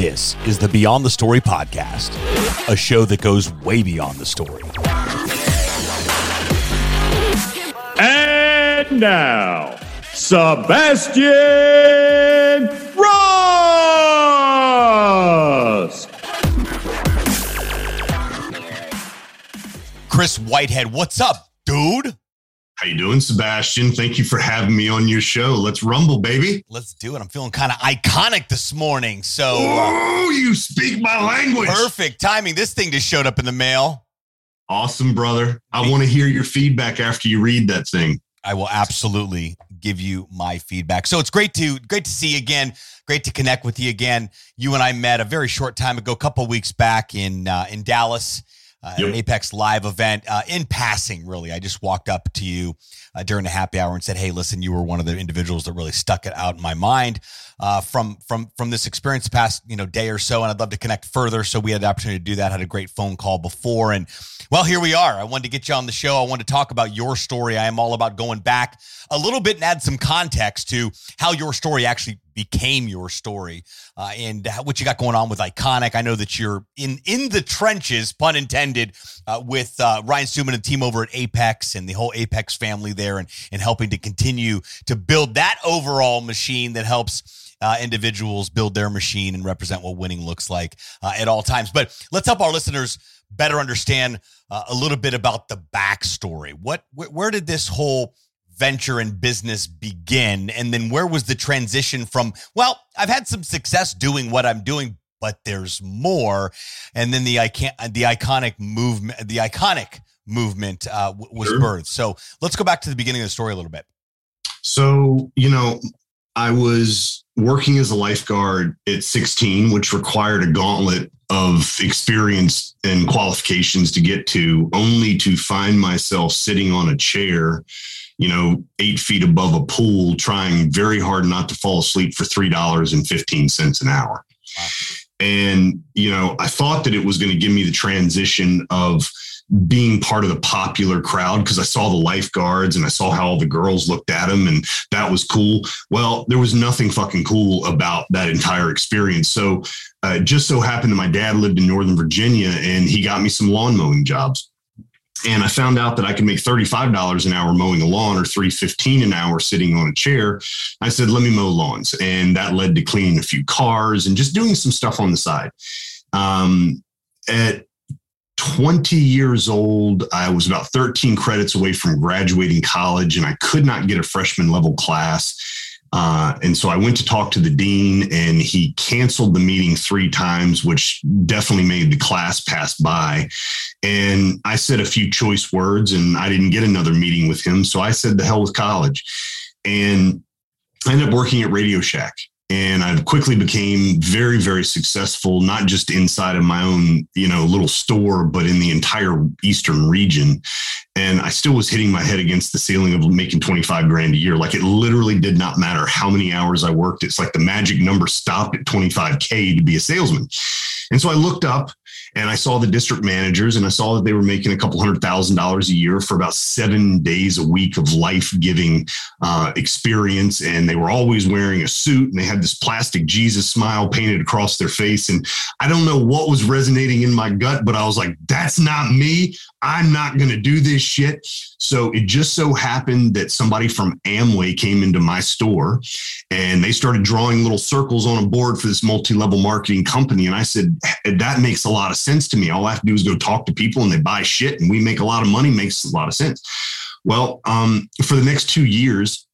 This is the Beyond the Story podcast, a show that goes way beyond the story. And now, Sebastian Ross. Kris Whitehead, what's up, dude? How you doing, Sebastian? Thank you for having me on your show. Let's rumble, baby. Let's do it. I'm feeling kind of iconic this morning. So, Oh, you speak my language. perfect timing. This thing just showed up in the mail. Awesome, brother. I want to hear your feedback after you read that thing. I will absolutely give you my feedback. So it's great to great to see you again. Great to connect with you again. You and I met a very short time ago, a couple weeks back in uh, in Dallas. Uh, Yep. an Apex Live event, uh, in passing, really, I just walked up to you uh, during the happy hour and said, "Hey, listen, you were one of the individuals that really stuck it out in my mind uh, from from from this experience the past you know day or so, and I'd love to connect further." So we had the opportunity to do that. Had a great phone call before, and well, here we are. I wanted to get you on the show. I wanted to talk about your story. I am all about going back a little bit and add some context to how your story actually became your story uh, and what you got going on with Iconic. I know that you're in in the trenches, pun intended, uh, with uh, Ryan Stewman and team over at Apex and the whole Apex family there, and and helping to continue to build that overall machine that helps uh, individuals build their machine and represent what winning looks like uh, at all times. But let's help our listeners better understand uh, a little bit about the backstory. What wh- where did this whole venture and business begin, and then where was the transition from? Well, I've had some success doing what I'm doing, but there's more, and then the icon the iconic movement the iconic movement uh, w- was Sure. birthed. So let's go back to the beginning of the story a little bit. So, you know, I was working as a lifeguard at 16, which required a gauntlet of experience and qualifications to get to, only to find myself sitting on a chair, you know, eight feet above a pool, trying very hard not to fall asleep for $3.15 an hour. Wow. And, you know, I thought that it was going to give me the transition of being part of the popular crowd because I saw the lifeguards and I saw how all the girls looked at him and that was cool. Well, there was nothing fucking cool about that entire experience. So uh, just so happened that my dad lived in Northern Virginia and he got me some lawn mowing jobs. And I found out that I could make $35 an hour mowing a lawn or $3.15 an hour sitting on a chair. I said, let me mow lawns. And that led to cleaning a few cars and just doing some stuff on the side. Um, at 20 years old, I was about 13 credits away from graduating college, and I could not get a freshman level class. Uh, and so I went to talk to the dean, and he canceled the meeting three times, which definitely made the class pass by. And I said a few choice words, and I didn't get another meeting with him. So I said, the hell with college. And I ended up working at Radio Shack and I quickly became very, very successful, not just inside of my own, you know, little store, but in the entire Eastern region. And I still was hitting my head against the ceiling of making 25 grand a year. Like it literally did not matter how many hours I worked. It's like the magic number stopped at 25K to be a salesman. And so I looked up and I saw the district managers and I saw that they were making a couple hundred thousand dollars a year for about seven days a week of life giving uh, experience. And they were always wearing a suit and they had this plastic Jesus smile painted across their face. And I don't know what was resonating in my gut, but I was like, that's not me. I'm not going to do this shit. So it just so happened that somebody from Amway came into my store and they started drawing little circles on a board for this multi level marketing company. And I said, that makes a lot of sense to me. All I have to do is go talk to people and they buy shit and we make a lot of money, makes a lot of sense. Well, um, for the next two years,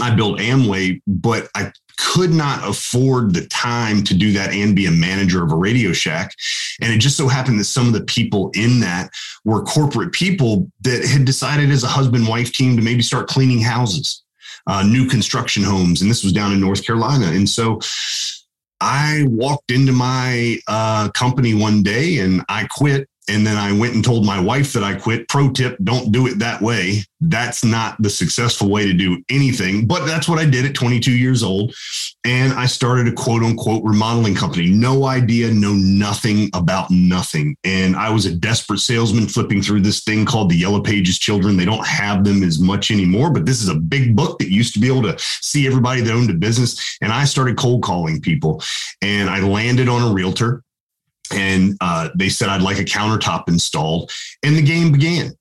I built Amway, but I could not afford the time to do that and be a manager of a Radio Shack. And it just so happened that some of the people in that were corporate people that had decided as a husband wife team to maybe start cleaning houses, uh, new construction homes. And this was down in North Carolina. And so I walked into my uh, company one day and I quit and then I went and told my wife that I quit. Pro tip don't do it that way. That's not the successful way to do anything. But that's what I did at 22 years old. And I started a quote unquote remodeling company. No idea, know nothing about nothing. And I was a desperate salesman flipping through this thing called the Yellow Pages Children. They don't have them as much anymore, but this is a big book that used to be able to see everybody that owned a business. And I started cold calling people. And I landed on a realtor and uh, they said I'd like a countertop installed, and the game began.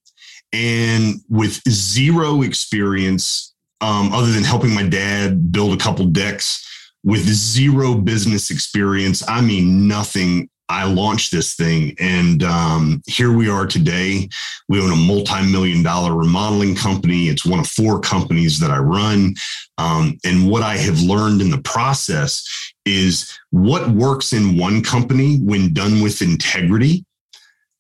And with zero experience, um, other than helping my dad build a couple decks, with zero business experience, I mean nothing. I launched this thing, and um, here we are today. We own a multi-million dollar remodeling company. It's one of four companies that I run. Um, and what I have learned in the process is what works in one company when done with integrity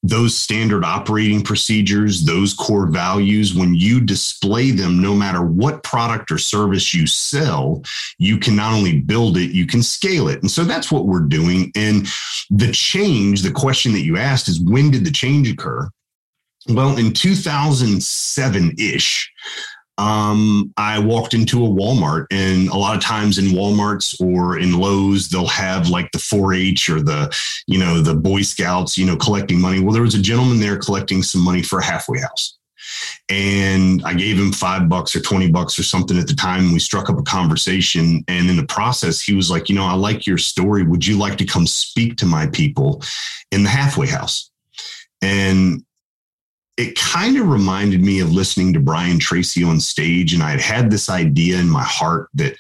those standard operating procedures, those core values, when you display them, no matter what product or service you sell, you can not only build it, you can scale it. And so that's what we're doing. And the change, the question that you asked is when did the change occur? Well, in 2007 ish, um, I walked into a Walmart, and a lot of times in Walmarts or in Lowe's, they'll have like the 4-H or the, you know, the Boy Scouts, you know, collecting money. Well, there was a gentleman there collecting some money for a halfway house. And I gave him five bucks or 20 bucks or something at the time. We struck up a conversation. And in the process, he was like, You know, I like your story. Would you like to come speak to my people in the halfway house? And it kind of reminded me of listening to Brian Tracy on stage. And I had had this idea in my heart that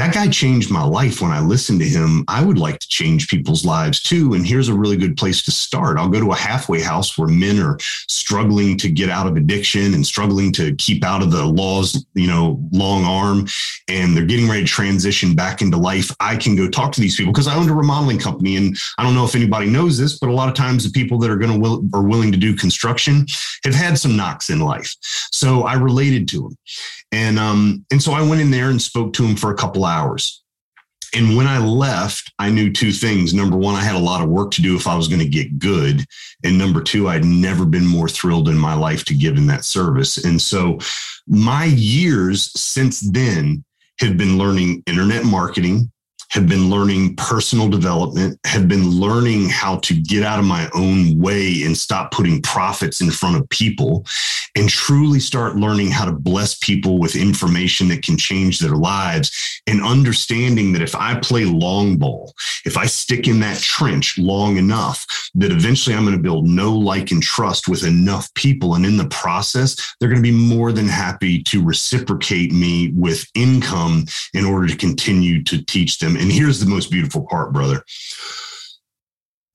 that guy changed my life when I listened to him. I would like to change people's lives too. And here's a really good place to start. I'll go to a halfway house where men are struggling to get out of addiction and struggling to keep out of the law's, you know, long arm, and they're getting ready to transition back into life. I can go talk to these people because I owned a remodeling company. And I don't know if anybody knows this, but a lot of times the people that are going to will are willing to do construction have had some knocks in life. So I related to them. And um, and so I went in there and spoke to him for a couple hours. And when I left, I knew two things. Number one, I had a lot of work to do if I was going to get good. And number two, I'd never been more thrilled in my life to give in that service. And so my years since then have been learning internet marketing, have been learning personal development, have been learning how to get out of my own way and stop putting profits in front of people, and truly start learning how to bless people with information that can change their lives. And understanding that if I play long ball, if I stick in that trench long enough, that eventually I'm going to build no like, and trust with enough people. And in the process, they're going to be more than happy to reciprocate me with income in order to continue to teach them and here's the most beautiful part, brother.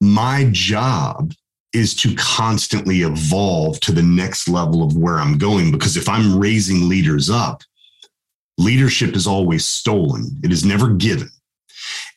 My job is to constantly evolve to the next level of where I'm going. Because if I'm raising leaders up, leadership is always stolen, it is never given.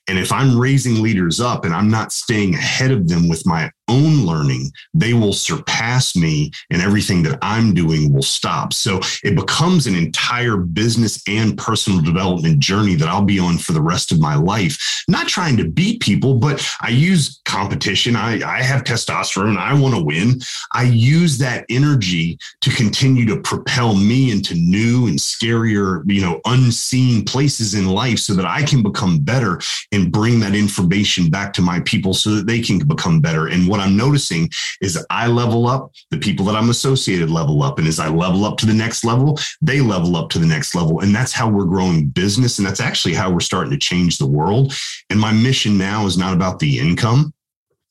And if I'm raising leaders up and I'm not staying ahead of them with my own learning, they will surpass me and everything that I'm doing will stop. So it becomes an entire business and personal development journey that I'll be on for the rest of my life. Not trying to beat people, but I use competition. I, I have testosterone. I want to win. I use that energy to continue to propel me into new and scarier, you know, unseen places in life so that I can become better and bring that information back to my people so that they can become better. And what what I'm noticing is I level up, the people that I'm associated level up. And as I level up to the next level, they level up to the next level. And that's how we're growing business. And that's actually how we're starting to change the world. And my mission now is not about the income.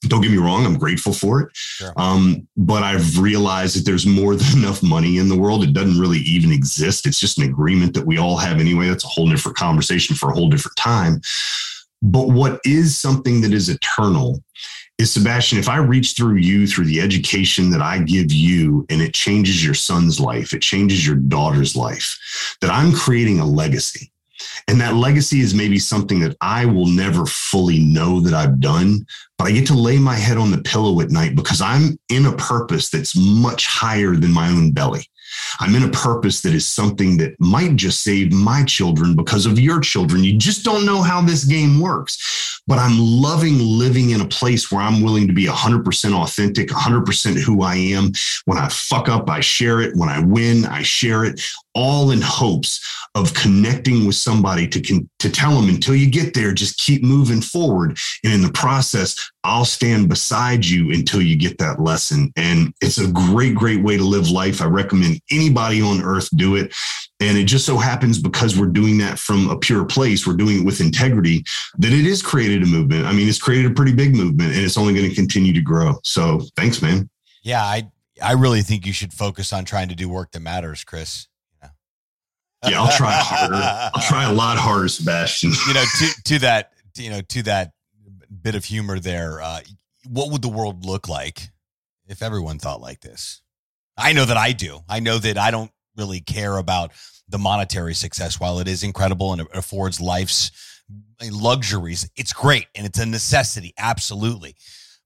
Don't get me wrong, I'm grateful for it. Sure. Um, but I've realized that there's more than enough money in the world. It doesn't really even exist. It's just an agreement that we all have anyway. That's a whole different conversation for a whole different time. But what is something that is eternal is Sebastian, if I reach through you through the education that I give you and it changes your son's life, it changes your daughter's life, that I'm creating a legacy. And that legacy is maybe something that I will never fully know that I've done, but I get to lay my head on the pillow at night because I'm in a purpose that's much higher than my own belly. I'm in a purpose that is something that might just save my children because of your children. You just don't know how this game works. But I'm loving living in a place where I'm willing to be 100% authentic, 100% who I am. When I fuck up, I share it. When I win, I share it, all in hopes of connecting with somebody to, con- to tell them until you get there, just keep moving forward. And in the process, I'll stand beside you until you get that lesson. And it's a great, great way to live life. I recommend anybody on earth do it. And it just so happens because we're doing that from a pure place, we're doing it with integrity, that it is created a movement. I mean, it's created a pretty big movement and it's only going to continue to grow. So thanks, man. Yeah, I I really think you should focus on trying to do work that matters, Kris. Yeah, I'll try harder. I'll try a lot harder, Sebastian. you know, to to that, you know, to that bit of humor there. Uh, what would the world look like if everyone thought like this? I know that I do. I know that I don't really care about the monetary success. While it is incredible and it affords life's luxuries, it's great and it's a necessity, absolutely.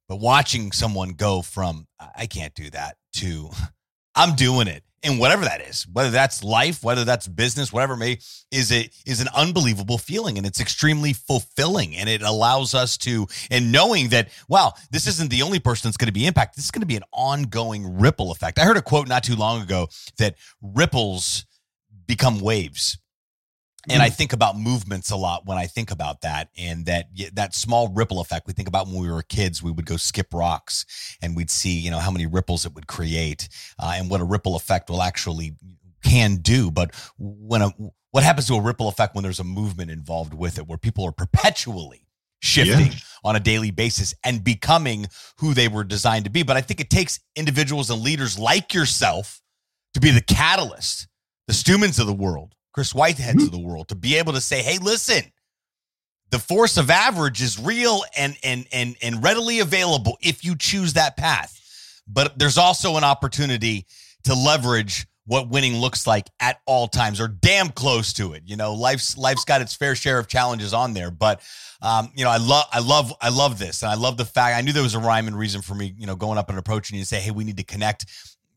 But watching someone go from I can't do that to I'm doing it and whatever that is, whether that's life, whether that's business, whatever it may is it is an unbelievable feeling and it's extremely fulfilling and it allows us to and knowing that wow, this isn't the only person that's going to be impacted. This is going to be an ongoing ripple effect. I heard a quote not too long ago that ripples become waves and I mm. think about movements a lot when I think about that, and that that small ripple effect. We think about when we were kids, we would go skip rocks, and we'd see you know how many ripples it would create, uh, and what a ripple effect will actually can do. But when a what happens to a ripple effect when there's a movement involved with it, where people are perpetually shifting yeah. on a daily basis and becoming who they were designed to be. But I think it takes individuals and leaders like yourself to be the catalyst, the Stewmans of the world Kris Whiteheads mm-hmm. of the world to be able to say, hey, listen, the force of average is real and and and and readily available if you choose that path. But there's also an opportunity to leverage what winning looks like at all times or damn close to it. You know, life's life's got its fair share of challenges on there, but um, you know, I love I love I love this. And I love the fact I knew there was a rhyme and reason for me, you know, going up and approaching you and say, "Hey, we need to connect."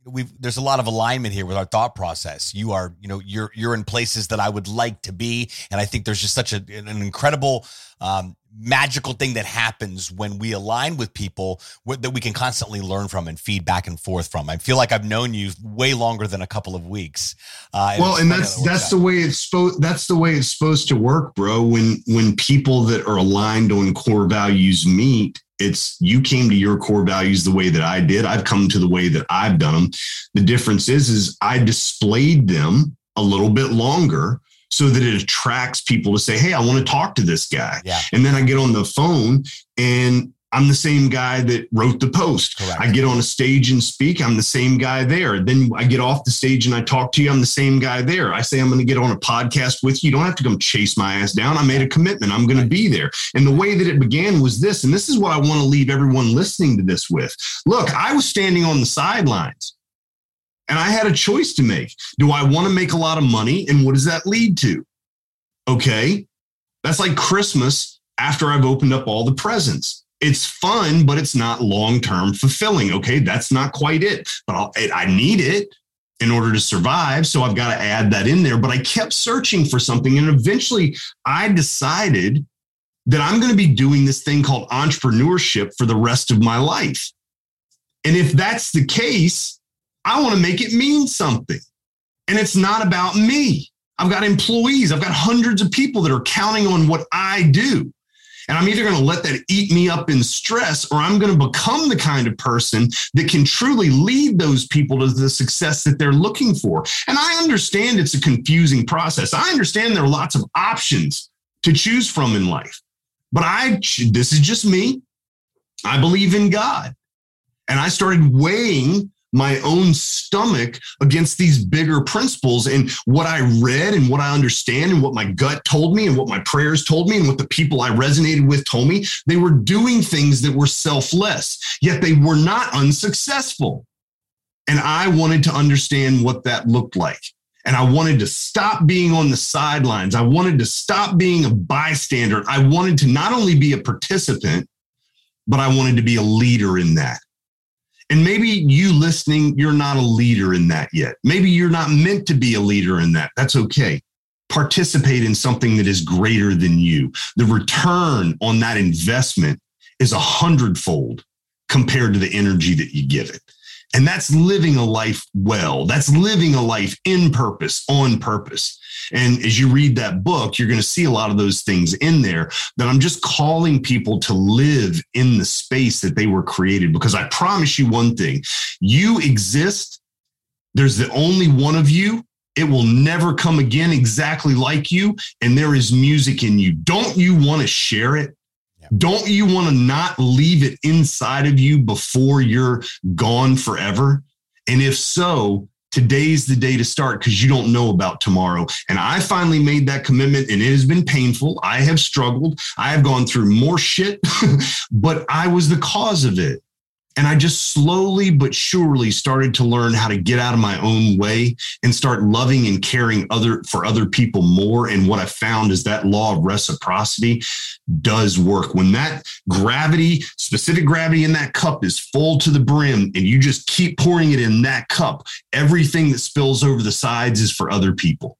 We've there's a lot of alignment here with our thought process. You are, you know, you're you're in places that I would like to be, and I think there's just such a, an incredible um, magical thing that happens when we align with people that we can constantly learn from and feed back and forth from. I feel like I've known you way longer than a couple of weeks. Uh, well, and that's that's out. the way it's supposed that's the way it's supposed to work, bro. When when people that are aligned on core values meet, it's you came to your core values the way that I did. I've come to the way that I've done them. The difference is, is I displayed them a little bit longer so that it attracts people to say, Hey, I want to talk to this guy. Yeah. And then I get on the phone and I'm the same guy that wrote the post. Correct. I get on a stage and speak. I'm the same guy there. Then I get off the stage and I talk to you. I'm the same guy there. I say I'm going to get on a podcast with you. You don't have to come chase my ass down. I made a commitment. I'm going to be there. And the way that it began was this. And this is what I want to leave everyone listening to this with. Look, I was standing on the sidelines and I had a choice to make. Do I want to make a lot of money? And what does that lead to? Okay. That's like Christmas after I've opened up all the presents it's fun, but it's not long term fulfilling. Okay, that's not quite it, but I'll, I need it in order to survive. So I've got to add that in there. But I kept searching for something. And eventually I decided that I'm going to be doing this thing called entrepreneurship for the rest of my life. And if that's the case, I want to make it mean something. And it's not about me. I've got employees, I've got hundreds of people that are counting on what I do. And I'm either going to let that eat me up in stress or I'm going to become the kind of person that can truly lead those people to the success that they're looking for. And I understand it's a confusing process. I understand there are lots of options to choose from in life. But I this is just me. I believe in God. And I started weighing my own stomach against these bigger principles. And what I read and what I understand and what my gut told me and what my prayers told me and what the people I resonated with told me, they were doing things that were selfless, yet they were not unsuccessful. And I wanted to understand what that looked like. And I wanted to stop being on the sidelines. I wanted to stop being a bystander. I wanted to not only be a participant, but I wanted to be a leader in that. And maybe you listening, you're not a leader in that yet. Maybe you're not meant to be a leader in that. That's okay. participate in something that is greater than you. The return on that investment is a hundredfold compared to the energy that you give it. And that's living a life well. That's living a life in purpose, on purpose. And as you read that book, you're going to see a lot of those things in there that I'm just calling people to live in the space that they were created. Because I promise you one thing you exist, there's the only one of you. It will never come again exactly like you. And there is music in you. Don't you want to share it? Don't you want to not leave it inside of you before you're gone forever? And if so, today's the day to start because you don't know about tomorrow. And I finally made that commitment and it has been painful. I have struggled. I have gone through more shit, but I was the cause of it. And I just slowly but surely started to learn how to get out of my own way and start loving and caring other for other people more. And what I found is that law of reciprocity does work. When that gravity, specific gravity in that cup is full to the brim and you just keep pouring it in that cup, everything that spills over the sides is for other people.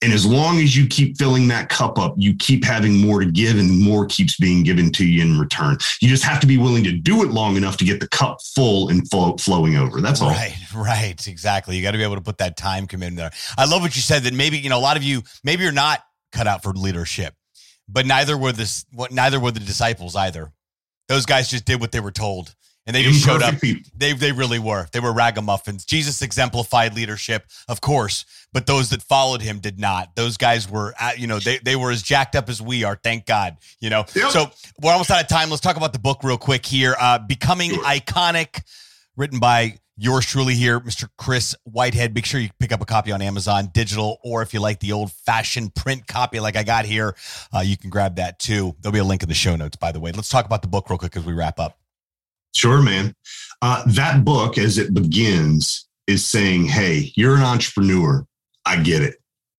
And as long as you keep filling that cup up, you keep having more to give and more keeps being given to you in return. You just have to be willing to do it long enough to get the cup full and flow, flowing over. That's all. Right, right. Exactly. You got to be able to put that time commitment there. I love what you said that maybe, you know, a lot of you, maybe you're not cut out for leadership, but neither were this, what, neither were the disciples either. Those guys just did what they were told and they just showed up. People. They they really were. They were ragamuffins. Jesus exemplified leadership, of course, but those that followed him did not. Those guys were, you know, they they were as jacked up as we are. Thank God, you know. Yep. So we're almost out of time. Let's talk about the book real quick here. Uh, Becoming sure. iconic, written by yours truly here, Mr. Kris Whitehead. Make sure you pick up a copy on Amazon digital, or if you like the old fashioned print copy like I got here, uh, you can grab that too. There'll be a link in the show notes, by the way. Let's talk about the book real quick as we wrap up. Sure, man. Uh, that book, as it begins, is saying, Hey, you're an entrepreneur. I get it.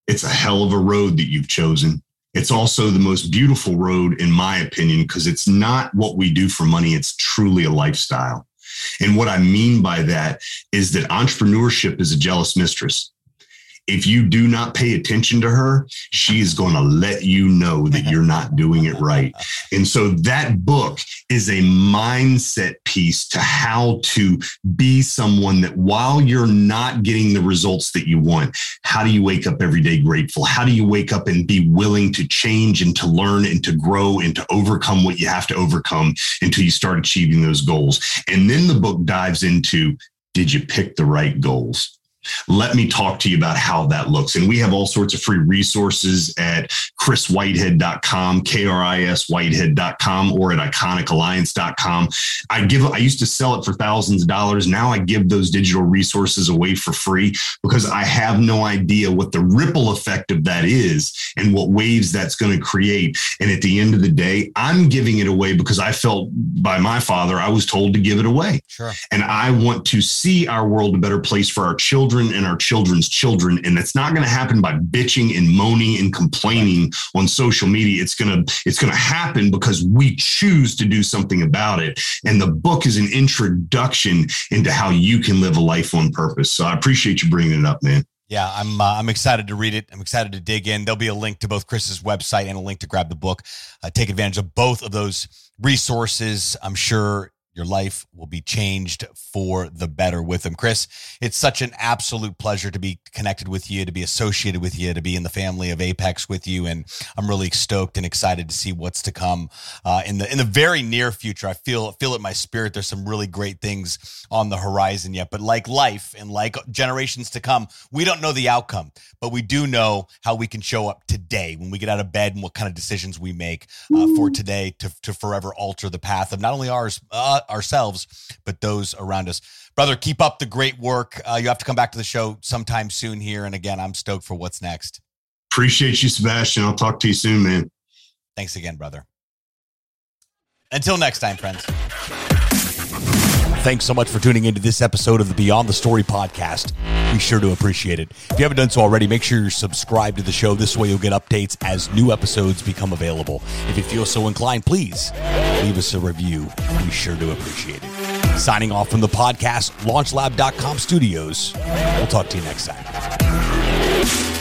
It's a hell of a road that you've chosen. It's also the most beautiful road, in my opinion, because it's not what we do for money, it's truly a lifestyle. And what I mean by that is that entrepreneurship is a jealous mistress if you do not pay attention to her, she is going to let you know that you're not doing it right. And so that book is a mindset piece to how to be someone that while you're not getting the results that you want, how do you wake up every day grateful? How do you wake up and be willing to change and to learn and to grow and to overcome what you have to overcome until you start achieving those goals? And then the book dives into did you pick the right goals? Let me talk to you about how that looks. And we have all sorts of free resources at kriswhitehead.com, K-R-I-S whitehead.com, or at iconicalliance.com. I give I used to sell it for thousands of dollars. Now I give those digital resources away for free because I have no idea what the ripple effect of that is and what waves that's going to create. And at the end of the day, I'm giving it away because I felt by my father, I was told to give it away. Sure. And I want to see our world a better place for our children children and our children's children. And it's not going to happen by bitching and moaning and complaining on social media. It's going to, it's going to happen because we choose to do something about it. And the book is an introduction into how you can live a life on purpose. So I appreciate you bringing it up, man. Yeah, I'm uh, I'm excited to read it. I'm excited to dig in. There'll be a link to both Kris's website and a link to grab the book. Uh, take advantage of both of those resources. I'm sure your life will be changed for the better with them. Kris, it's such an absolute pleasure to be connected with you, to be associated with you, to be in the family of Apex with you. And I'm really stoked and excited to see what's to come uh, in the in the very near future. I feel feel it in my spirit. There's some really great things on the horizon yet. But like life and like generations to come, we don't know the outcome, but we do know how we can show up today when we get out of bed and what kind of decisions we make uh, for today to, to forever alter the path of not only ours, uh, ourselves, but those around us. Brother, keep up the great work. Uh, you have to come back to the show sometime soon here. And again, I'm stoked for what's next. Appreciate you, Sebastian. I'll talk to you soon, man. Thanks again, brother. Until next time, friends. Thanks so much for tuning into this episode of the Beyond the Story podcast. Be sure to appreciate it. If you haven't done so already, make sure you're subscribed to the show. This way you'll get updates as new episodes become available. If you feel so inclined, please leave us a review. Be sure to appreciate it. Signing off from the podcast, launchlab.com studios. We'll talk to you next time.